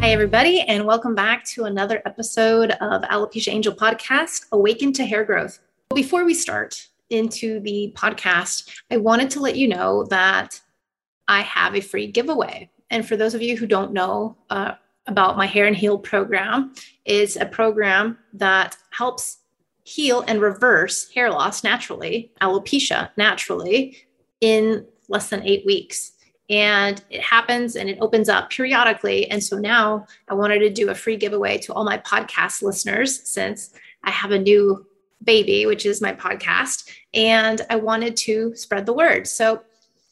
Hi, everybody, and welcome back to another episode of Alopecia Angel Podcast Awaken to Hair Growth. Before we start into the podcast, I wanted to let you know that I have a free giveaway. And for those of you who don't know uh, about my Hair and Heal program, is a program that helps heal and reverse hair loss naturally, alopecia naturally, in less than eight weeks and it happens and it opens up periodically. And so now I wanted to do a free giveaway to all my podcast listeners since I have a new baby, which is my podcast, and I wanted to spread the word. So,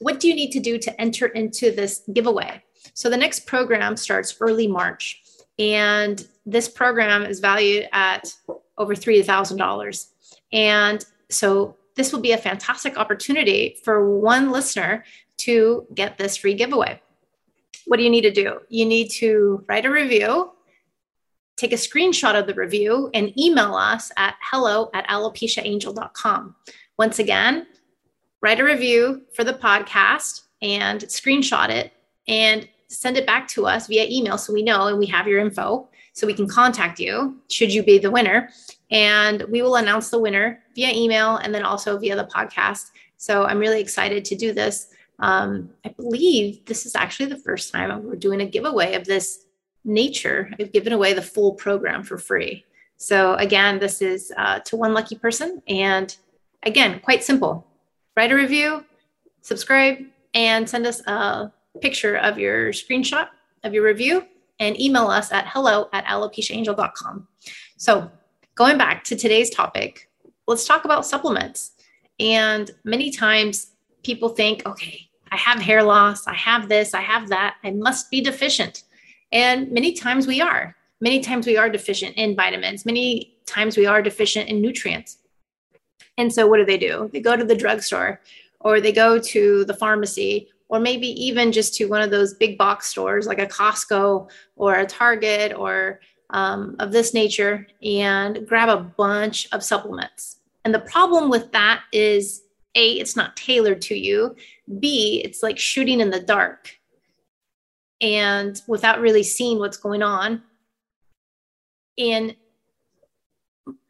what do you need to do to enter into this giveaway? So, the next program starts early March, and this program is valued at over $3,000. And so, this will be a fantastic opportunity for one listener to get this free giveaway. What do you need to do? You need to write a review, take a screenshot of the review, and email us at hello at alopeciaangel.com. Once again, write a review for the podcast and screenshot it and send it back to us via email so we know and we have your info so we can contact you should you be the winner. And we will announce the winner via email and then also via the podcast. So I'm really excited to do this. Um, I believe this is actually the first time we're doing a giveaway of this nature. I've given away the full program for free. So, again, this is uh, to one lucky person. And again, quite simple write a review, subscribe, and send us a picture of your screenshot of your review and email us at hello at alopeciaangel.com. So, going back to today's topic, let's talk about supplements. And many times people think, okay, I have hair loss, I have this, I have that, I must be deficient. And many times we are. Many times we are deficient in vitamins, many times we are deficient in nutrients. And so what do they do? They go to the drugstore or they go to the pharmacy or maybe even just to one of those big box stores like a Costco or a Target or um, of this nature and grab a bunch of supplements. And the problem with that is a, it's not tailored to you. B, it's like shooting in the dark and without really seeing what's going on. And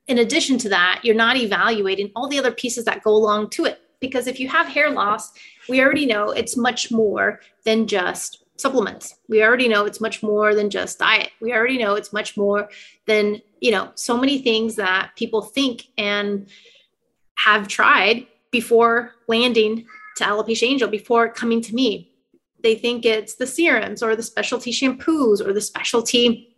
in addition to that, you're not evaluating all the other pieces that go along to it. Because if you have hair loss, we already know it's much more than just supplements. We already know it's much more than just diet. We already know it's much more than, you know, so many things that people think and have tried before landing to Alopecia Angel, before coming to me. They think it's the serums or the specialty shampoos or the specialty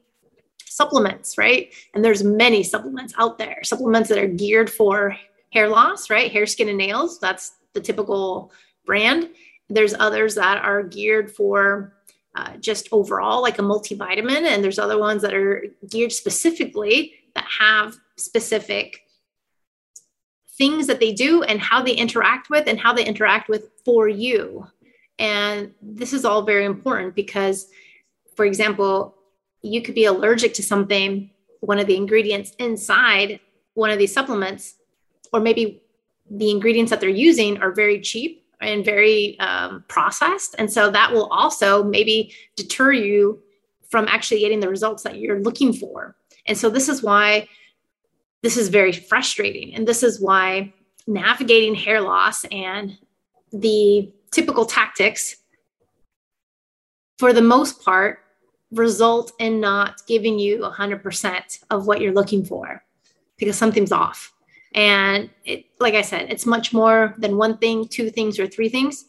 supplements, right? And there's many supplements out there, supplements that are geared for hair loss, right? Hair, skin, and nails. That's the typical brand. There's others that are geared for uh, just overall, like a multivitamin. And there's other ones that are geared specifically that have specific things that they do and how they interact with and how they interact with for you. And this is all very important because, for example, you could be allergic to something, one of the ingredients inside one of these supplements, or maybe the ingredients that they're using are very cheap and very um, processed. And so that will also maybe deter you from actually getting the results that you're looking for. And so this is why this is very frustrating. And this is why navigating hair loss and the typical tactics, for the most part, result in not giving you 100% of what you're looking for because something's off. And it, like I said, it's much more than one thing, two things, or three things.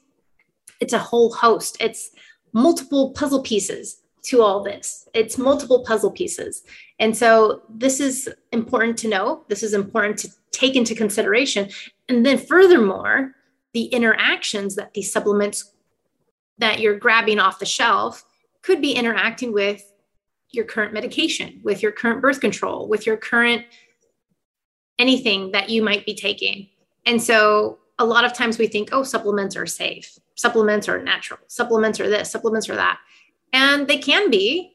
It's a whole host, it's multiple puzzle pieces to all this. It's multiple puzzle pieces. And so this is important to know. This is important to take into consideration. And then furthermore, the interactions that these supplements that you're grabbing off the shelf could be interacting with your current medication, with your current birth control, with your current anything that you might be taking. And so a lot of times we think, oh, supplements are safe, supplements are natural, supplements are this, supplements are that. And they can be,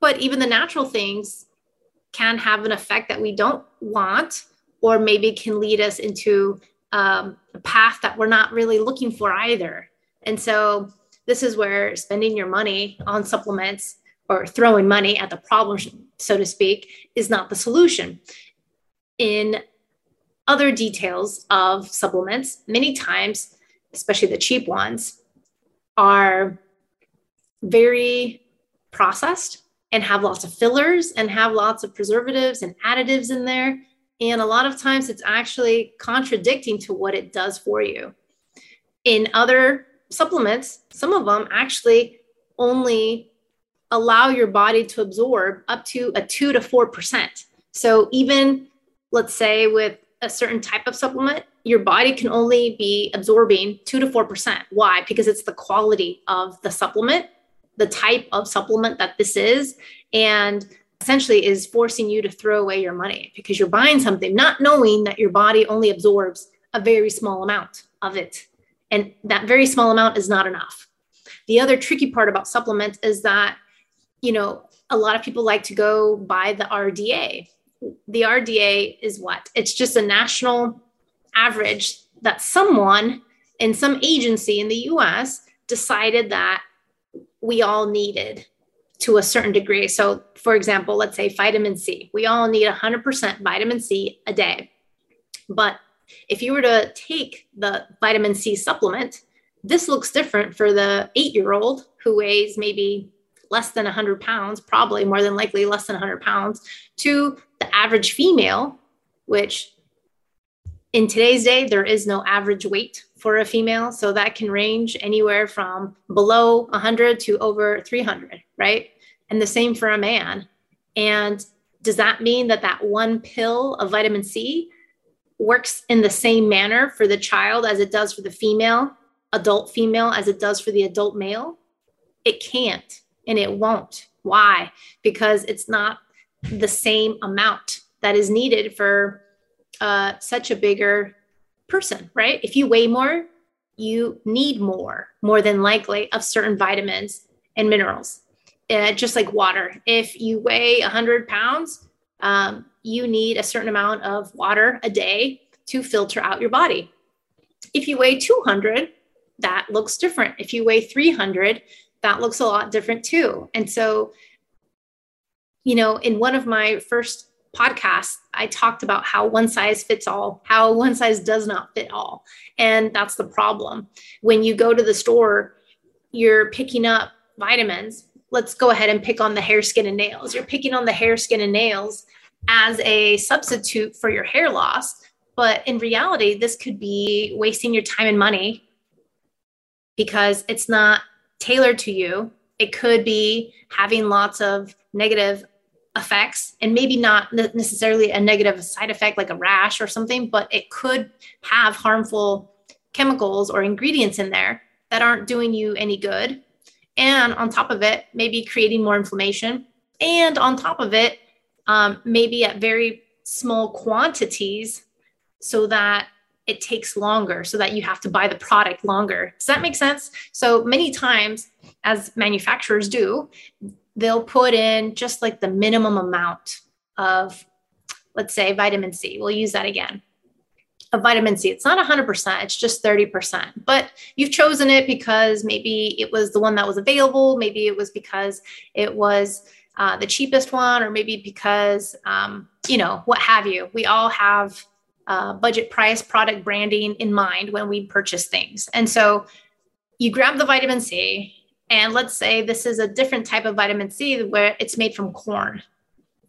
but even the natural things can have an effect that we don't want, or maybe can lead us into um, a path that we're not really looking for either. And so this is where spending your money on supplements or throwing money at the problem, so to speak, is not the solution. In other details of supplements, many times, especially the cheap ones, are very processed and have lots of fillers and have lots of preservatives and additives in there. And a lot of times it's actually contradicting to what it does for you. In other supplements, some of them actually only allow your body to absorb up to a two to 4%. So even let's say with a certain type of supplement, your body can only be absorbing two to 4%. Why? Because it's the quality of the supplement, the type of supplement that this is, and essentially is forcing you to throw away your money because you're buying something not knowing that your body only absorbs a very small amount of it. And that very small amount is not enough. The other tricky part about supplements is that, you know, a lot of people like to go buy the RDA. The RDA is what? It's just a national average that someone in some agency in the US decided that we all needed to a certain degree. So, for example, let's say vitamin C. We all need 100% vitamin C a day. But if you were to take the vitamin C supplement, this looks different for the eight year old who weighs maybe less than 100 pounds, probably more than likely less than 100 pounds, to the average female, which in today's day, there is no average weight for a female. So that can range anywhere from below 100 to over 300, right? And the same for a man. And does that mean that that one pill of vitamin C works in the same manner for the child as it does for the female, adult female, as it does for the adult male? It can't and it won't. Why? Because it's not the same amount that is needed for uh, such a bigger person, right? If you weigh more, you need more, more than likely, of certain vitamins and minerals. Uh, just like water. If you weigh 100 pounds, um, you need a certain amount of water a day to filter out your body. If you weigh 200, that looks different. If you weigh 300, that looks a lot different too. And so, you know, in one of my first podcasts, I talked about how one size fits all, how one size does not fit all. And that's the problem. When you go to the store, you're picking up vitamins. Let's go ahead and pick on the hair, skin, and nails. You're picking on the hair, skin, and nails as a substitute for your hair loss. But in reality, this could be wasting your time and money because it's not tailored to you. It could be having lots of negative effects and maybe not necessarily a negative side effect like a rash or something, but it could have harmful chemicals or ingredients in there that aren't doing you any good. And on top of it, maybe creating more inflammation. And on top of it, um, maybe at very small quantities so that it takes longer, so that you have to buy the product longer. Does that make sense? So many times, as manufacturers do, they'll put in just like the minimum amount of, let's say, vitamin C. We'll use that again. Of vitamin C. It's not 100%, it's just 30%. But you've chosen it because maybe it was the one that was available. Maybe it was because it was uh, the cheapest one, or maybe because, um, you know, what have you. We all have uh, budget price product branding in mind when we purchase things. And so you grab the vitamin C, and let's say this is a different type of vitamin C where it's made from corn.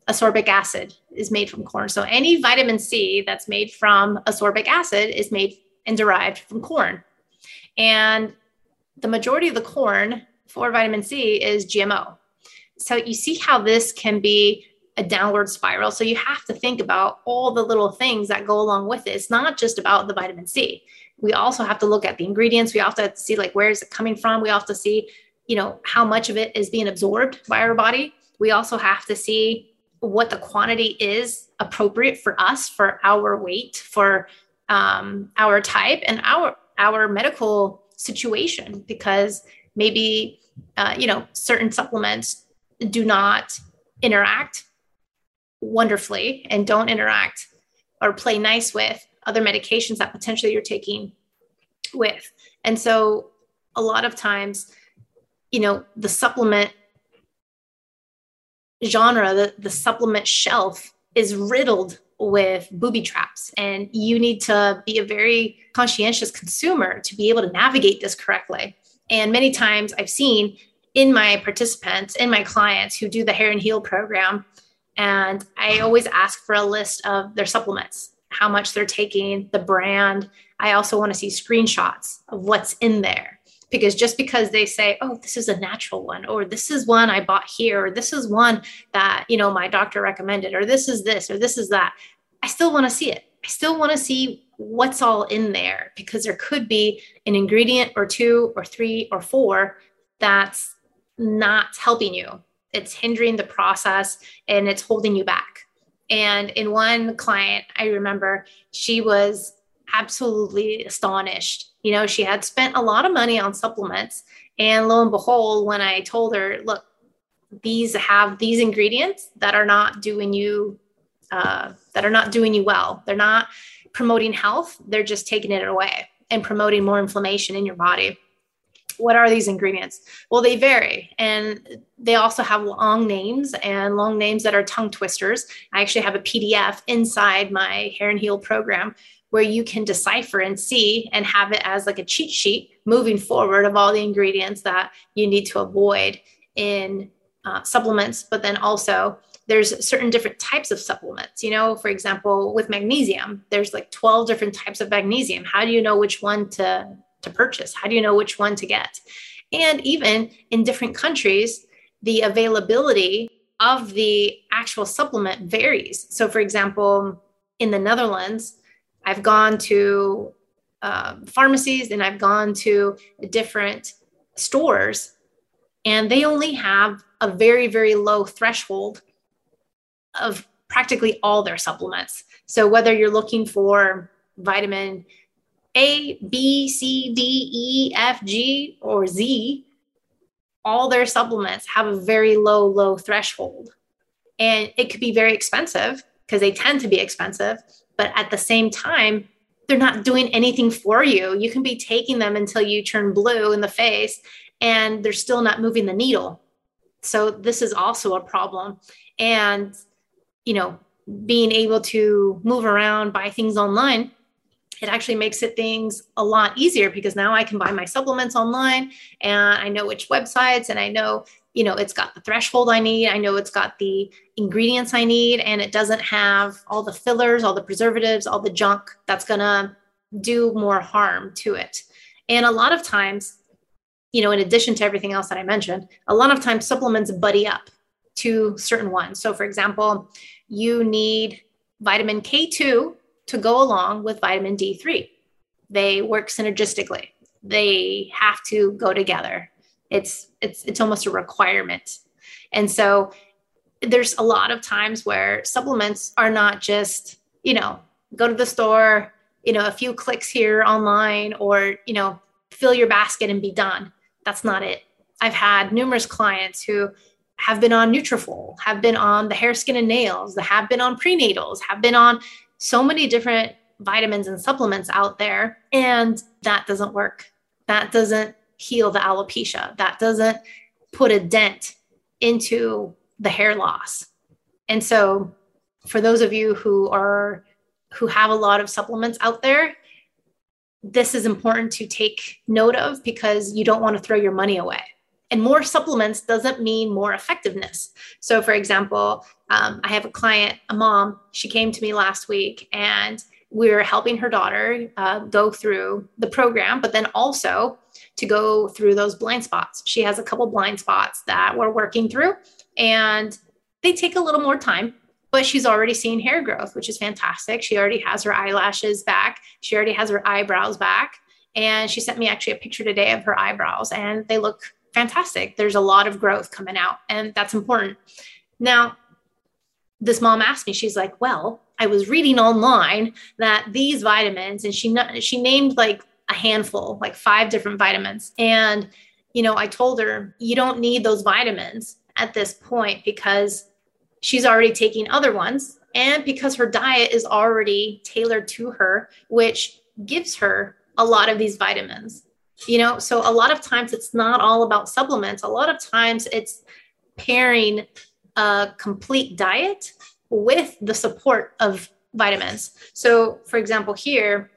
Ascorbic acid is made from corn. So any vitamin C that's made from ascorbic acid is made and derived from corn. And the majority of the corn for vitamin C is GMO. So you see how this can be a downward spiral. So you have to think about all the little things that go along with it. It's not just about the vitamin C. We also have to look at the ingredients. We also have to see like where is it coming from. We to see you know how much of it is being absorbed by our body We also have to see what the quantity is appropriate for us, for our weight, for um, our type, and our our medical situation, because maybe uh, you know certain supplements do not interact wonderfully and don't interact or play nice with other medications that potentially you're taking with. And so a lot of times, you know, the supplement genre, the, the supplement shelf is riddled with booby traps. And you need to be a very conscientious consumer to be able to navigate this correctly. And many times I've seen in my participants, in my clients who do the hair and heal program, and I always ask for a list of their supplements, how much they're taking, the brand. I also want to see screenshots of what's in there because just because they say oh this is a natural one or this is one i bought here or this is one that you know my doctor recommended or this is this or this is that i still want to see it. I still want to see what's all in there because there could be an ingredient or two or three or four that's not helping you. It's hindering the process and it's holding you back. And in one client i remember she was absolutely astonished you know, she had spent a lot of money on supplements. And lo and behold, when I told her, look, these have these ingredients that are not doing you uh, that are not doing you well. They're not promoting health. They're just taking it away and promoting more inflammation in your body. What are these ingredients? Well, they vary and they also have long names and long names that are tongue twisters. I actually have a PDF inside my hair and heal program where you can decipher and see and have it as like a cheat sheet moving forward of all the ingredients that you need to avoid in uh, supplements. But then also there's certain different types of supplements you know for example with magnesium there's like 12 different types of magnesium. How do you know which one to to purchase? How do you know which one to get? And even in different countries the availability of the actual supplement varies. So for example in the netherlands I've gone to um, pharmacies and I've gone to different stores, and they only have a very, very low threshold of practically all their supplements. So whether you're looking for vitamin A, B, C, D, E, F, G, or Z, all their supplements have a very low, low threshold. And it could be very expensive because they tend to be expensive but at the same time they're not doing anything for you. You can be taking them until you turn blue in the face and they're still not moving the needle. So this is also a problem. And you know being able to move around buy things online it actually makes it things a lot easier because now I can buy my supplements online and I know which websites and I know you know it's got the threshold i need i know it's got the ingredients i need and it doesn't have all the fillers all the preservatives all the junk that's going to do more harm to it. And a lot of times you know in addition to everything else that i mentioned a lot of times supplements buddy up to certain ones. So for example you need vitamin k2 to go along with vitamin d3 they work synergistically. They have to go together it's it's it's almost a requirement. And so there's a lot of times where supplements are not just you know go to the store you know a few clicks here online or you know fill your basket and be done. That's not it. I've had numerous clients who have been on nutrafol have been on the hair skin and nails have been on prenatals have been on so many different vitamins and supplements out there and that doesn't work. That doesn't heal the alopecia. That doesn't put a dent into the hair loss. And so for those of you who are who have a lot of supplements out there, this is important to take note of because you don't want to throw your money away. And more supplements doesn't mean more effectiveness. So, for example, um, I have a client, a mom, she came to me last week and we are helping her daughter uh, go through the program, but then also to go through those blind spots. She has a couple blind spots that we're working through, and they take a little more time, but she's already seeing hair growth, which is fantastic. She already has her eyelashes back, she already has her eyebrows back. And she sent me actually a picture today of her eyebrows, and they look fantastic. There's a lot of growth coming out, and that's important. Now, this mom asked me, she's like, Well, I was reading online that these vitamins, and she she named like a handful, like five different vitamins. And, you know, I told her, you don't need those vitamins at this point because she's already taking other ones and because her diet is already tailored to her, which gives her a lot of these vitamins. You know, so a lot of times it's not all about supplements. A lot of times it's pairing a complete diet with the support of vitamins. So, for example, here,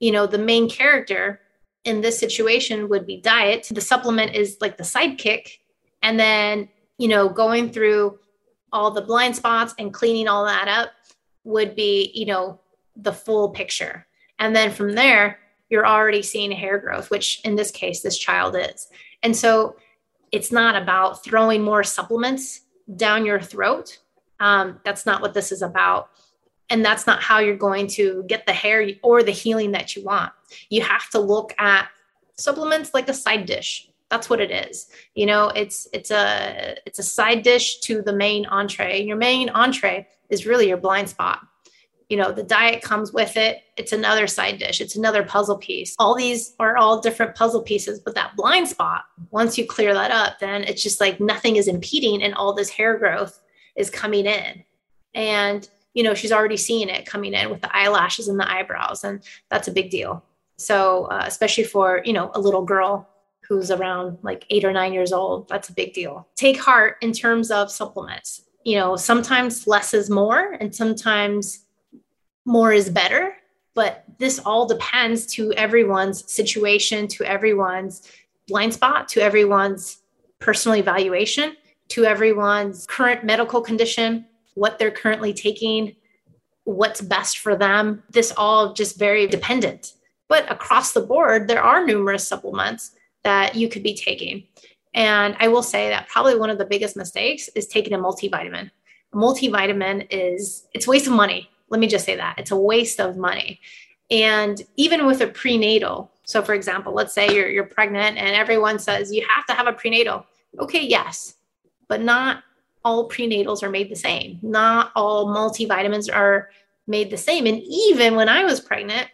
you know, the main character in this situation would be diet. The supplement is like the sidekick. And then, you know, going through all the blind spots and cleaning all that up would be, you know, the full picture. And then from there, you're already seeing hair growth, which in this case, this child is. And so it's not about throwing more supplements down your throat. Um, that's not what this is about and that's not how you're going to get the hair or the healing that you want. You have to look at supplements like a side dish. That's what it is. You know it's it's a it's a side dish to the main entree. Your main entree is really your blind spot. You know the diet comes with it. It's another side dish. It's another puzzle piece. All these are all different puzzle pieces but that blind spot once you clear that up then it's just like nothing is impeding and all this hair growth is coming in. And you know, she's already seeing it coming in with the eyelashes and the eyebrows. And that's a big deal. So, uh, especially for, you know, a little girl who's around like eight or nine years old, that's a big deal. Take heart in terms of supplements. You know, sometimes less is more and sometimes more is better, but this all depends to everyone's situation, to everyone's blind spot, to everyone's personal evaluation, to everyone's current medical condition, what they're currently taking, what's best for them. This all just very dependent. But across the board, there are numerous supplements that you could be taking. And I will say that probably one of the biggest mistakes is taking a multivitamin. A multivitamin is it's a waste of money. Let me just say that. It's a waste of money. And even with a prenatal, so for example, let's say you're you're pregnant and everyone says you have to have a prenatal. Okay, yes, but not all prenatals are made the same. Not all multivitamins are made the same. And even when I was pregnant,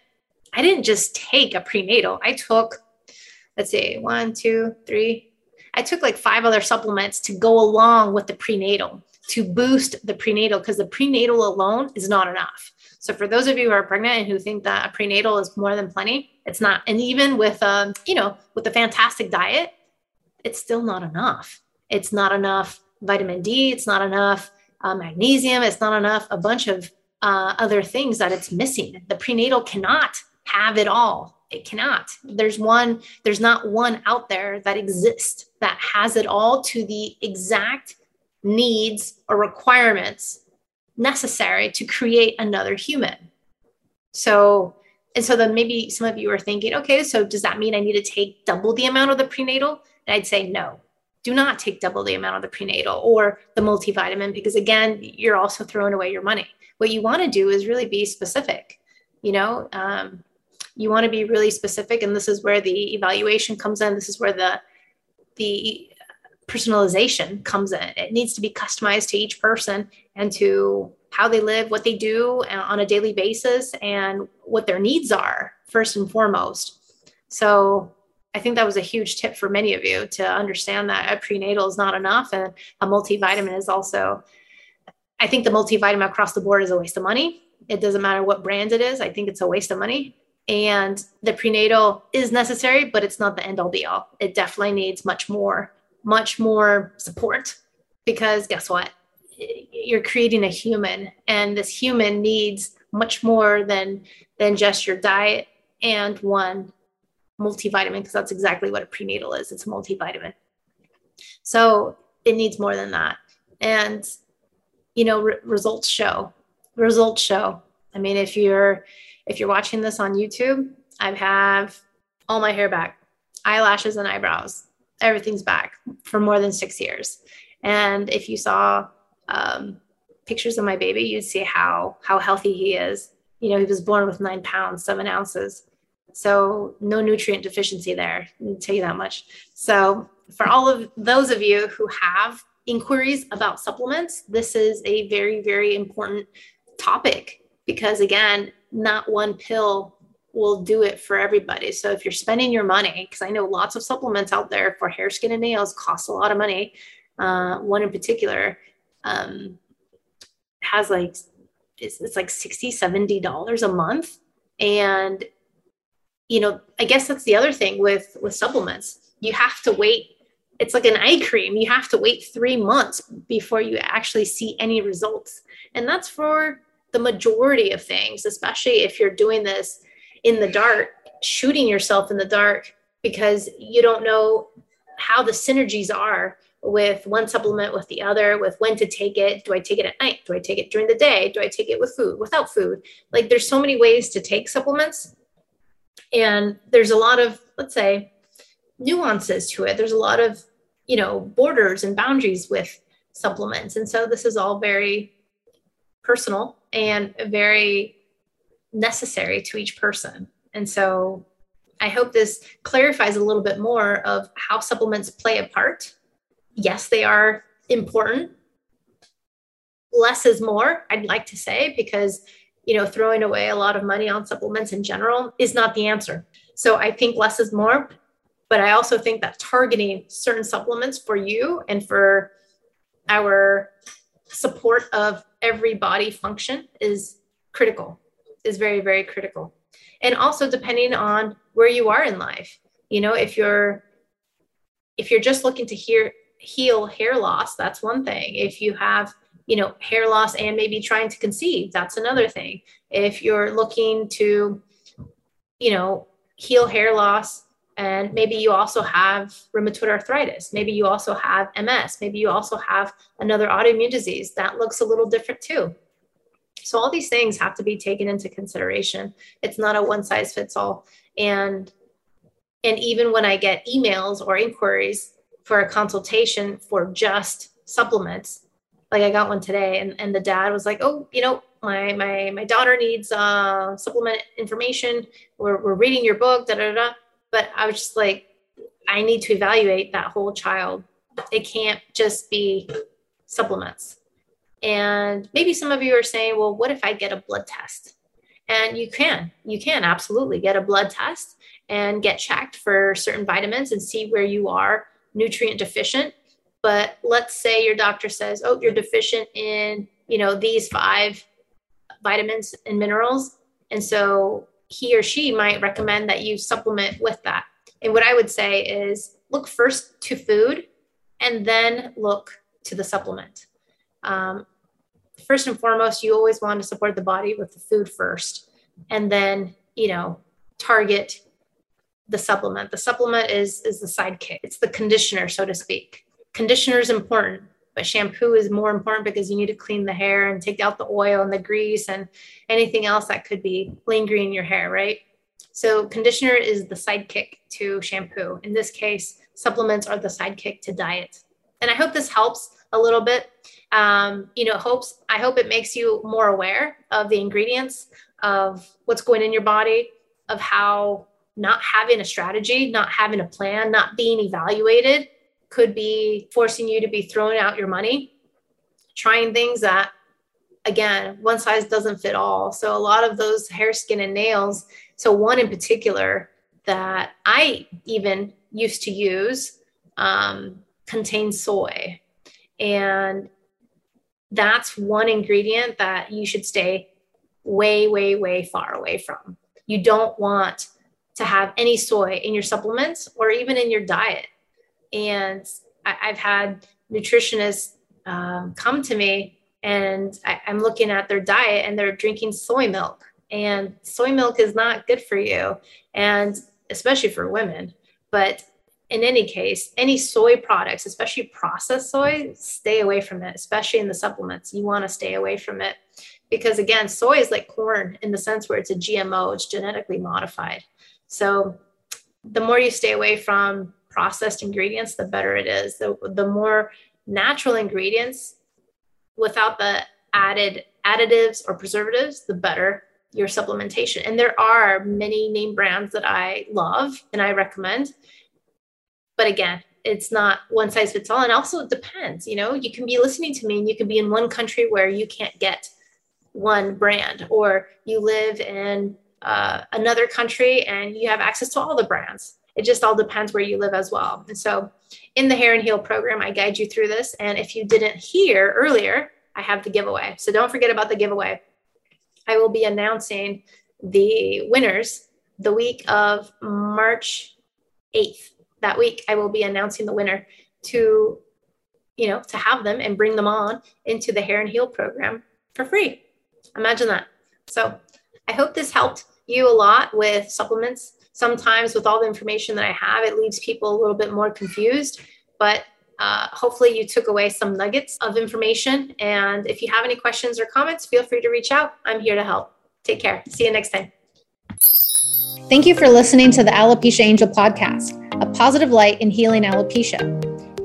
I didn't just take a prenatal. I took, let's see, one, two, three. I took like five other supplements to go along with the prenatal to boost the prenatal because the prenatal alone is not enough. So for those of you who are pregnant and who think that a prenatal is more than plenty, it's not. And even with, um, you know, with a fantastic diet, it's still not enough. It's not enough vitamin D, it's not enough uh, magnesium, it's not enough, a bunch of uh, other things that it's missing. The prenatal cannot have it all. It cannot. There's one, there's not one out there that exists that has it all to the exact needs or requirements necessary to create another human. So, and so then maybe some of you are thinking, okay, so does that mean I need to take double the amount of the prenatal? And I'd say no do not take double the amount of the prenatal or the multivitamin because again you're also throwing away your money. What you want to do is really be specific you know um, you want to be really specific and this is where the evaluation comes in. This is where the the personalization comes in. It needs to be customized to each person and to how they live what they do uh, on a daily basis and what their needs are first and foremost. So I think that was a huge tip for many of you to understand that a prenatal is not enough and a multivitamin is also I think the multivitamin across the board is a waste of money. It doesn't matter what brand it is. I think it's a waste of money. And the prenatal is necessary, but it's not the end all be all. It definitely needs much more, much more support because guess what? You're creating a human and this human needs much more than than just your diet and one multivitamin because that's exactly what a prenatal is it's a multivitamin. So it needs more than that. And you know re- results show results show. I mean if you're if you're watching this on youtube i have all my hair back eyelashes and eyebrows everything's back for more than six years. And if you saw um, pictures of my baby you'd see how how healthy he is. You know he was born with nine pounds seven ounces So no nutrient deficiency there. I'll tell you that much. So for all of those of you who have inquiries about supplements, this is a very, very important topic because again, not one pill will do it for everybody. So if you're spending your money, because I know lots of supplements out there for hair, skin, and nails cost a lot of money. Uh, one in particular um, has like it's, it's like 60 70 dollars a month and you know i guess that's the other thing with with supplements. You have to wait. It's like an eye cream. You have to wait three months before you actually see any results. And that's for the majority of things especially if you're doing this in the dark shooting yourself in the dark because you don't know how the synergies are with one supplement with the other with when to take it. Do i take it at night? Do i take it during the day? Do i take it with food without food? Like there's so many ways to take supplements and there's a lot of let's say nuances to it. There's a lot of you know borders and boundaries with supplements. And so this is all very personal and very necessary to each person. And so i hope this clarifies a little bit more of how supplements play a part. Yes they are important. Less is more i'd like to say because you know, throwing away a lot of money on supplements in general is not the answer. So I think less is more, but I also think that targeting certain supplements for you and for our support of every body function is critical, is very, very critical. And also depending on where you are in life. You know, if you're if you're just looking to hear heal hair loss, that's one thing. If you have you know, hair loss and maybe trying to conceive. That's another thing. If you're looking to, you know, heal hair loss and maybe you also have rheumatoid arthritis, maybe you also have MS, maybe you also have another autoimmune disease, that looks a little different too. So all these things have to be taken into consideration. It's not a one size fits all. And and even when I get emails or inquiries for a consultation for just supplements, like I got one today and, and the dad was like, oh, you know, my my my daughter needs uh supplement information. We're, we're reading your book, da, da da But I was just like, I need to evaluate that whole child. It can't just be supplements. And maybe some of you are saying, well, what if I get a blood test? And you can, you can absolutely get a blood test and get checked for certain vitamins and see where you are nutrient deficient but let's say your doctor says oh you're deficient in you know these five vitamins and minerals. And so he or she might recommend that you supplement with that. And what i would say is look first to food and then look to the supplement. Um, first and foremost you always want to support the body with the food first and then you know target the supplement. The supplement is is the sidekick. It's the conditioner so to speak conditioner is important but shampoo is more important because you need to clean the hair and take out the oil and the grease and anything else that could be lingering in your hair right? So conditioner is the sidekick to shampoo. In this case supplements are the sidekick to diet. And i hope this helps a little bit. Um, you know hopes i hope it makes you more aware of the ingredients of what's going in your body of how not having a strategy not having a plan not being evaluated could be forcing you to be throwing out your money, trying things that, again, one size doesn't fit all. So a lot of those hair, skin, and nails. So one in particular that I even used to use um, contains soy. And that's one ingredient that you should stay way, way, way far away from. You don't want to have any soy in your supplements or even in your diet. And I, have had nutritionists um, come to me and I, I'm looking at their diet and they're drinking soy milk. And soy milk is not good for you, and especially for women. But in any case, any soy products, especially processed soy, stay away from it, especially in the supplements. You want to stay away from it because, again, soy is like corn in the sense where it's a GMO, it's genetically modified. So, the more you stay away from processed ingredients, the better it is. The, the more natural ingredients without the added additives or preservatives, the better your supplementation. And there are many name brands that I love and I recommend. But again, it's not one size fits all. And also, it depends. You know, you can be listening to me and you can be in one country where you can't get one brand, or you live in uh, another country and you have access to all the brands. It just all depends where you live as well. And so, in the Hair and Heal program, I guide you through this. And if you didn't hear earlier, I have the giveaway. So don't forget about the giveaway. I will be announcing the winners the week of March 8th. That week, I will be announcing the winner to, you know, to have them and bring them on into the Hair and Heal program for free. Imagine that. So I hope this helped you a lot with supplements. Sometimes, with all the information that I have, it leaves people a little bit more confused. But uh, hopefully, you took away some nuggets of information. And if you have any questions or comments, feel free to reach out. I'm here to help. Take care. See you next time. Thank you for listening to the Alopecia Angel podcast, a positive light in healing alopecia.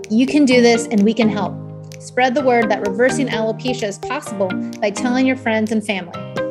You can do this and we can help. Spread the word that reversing alopecia is possible by telling your friends and family.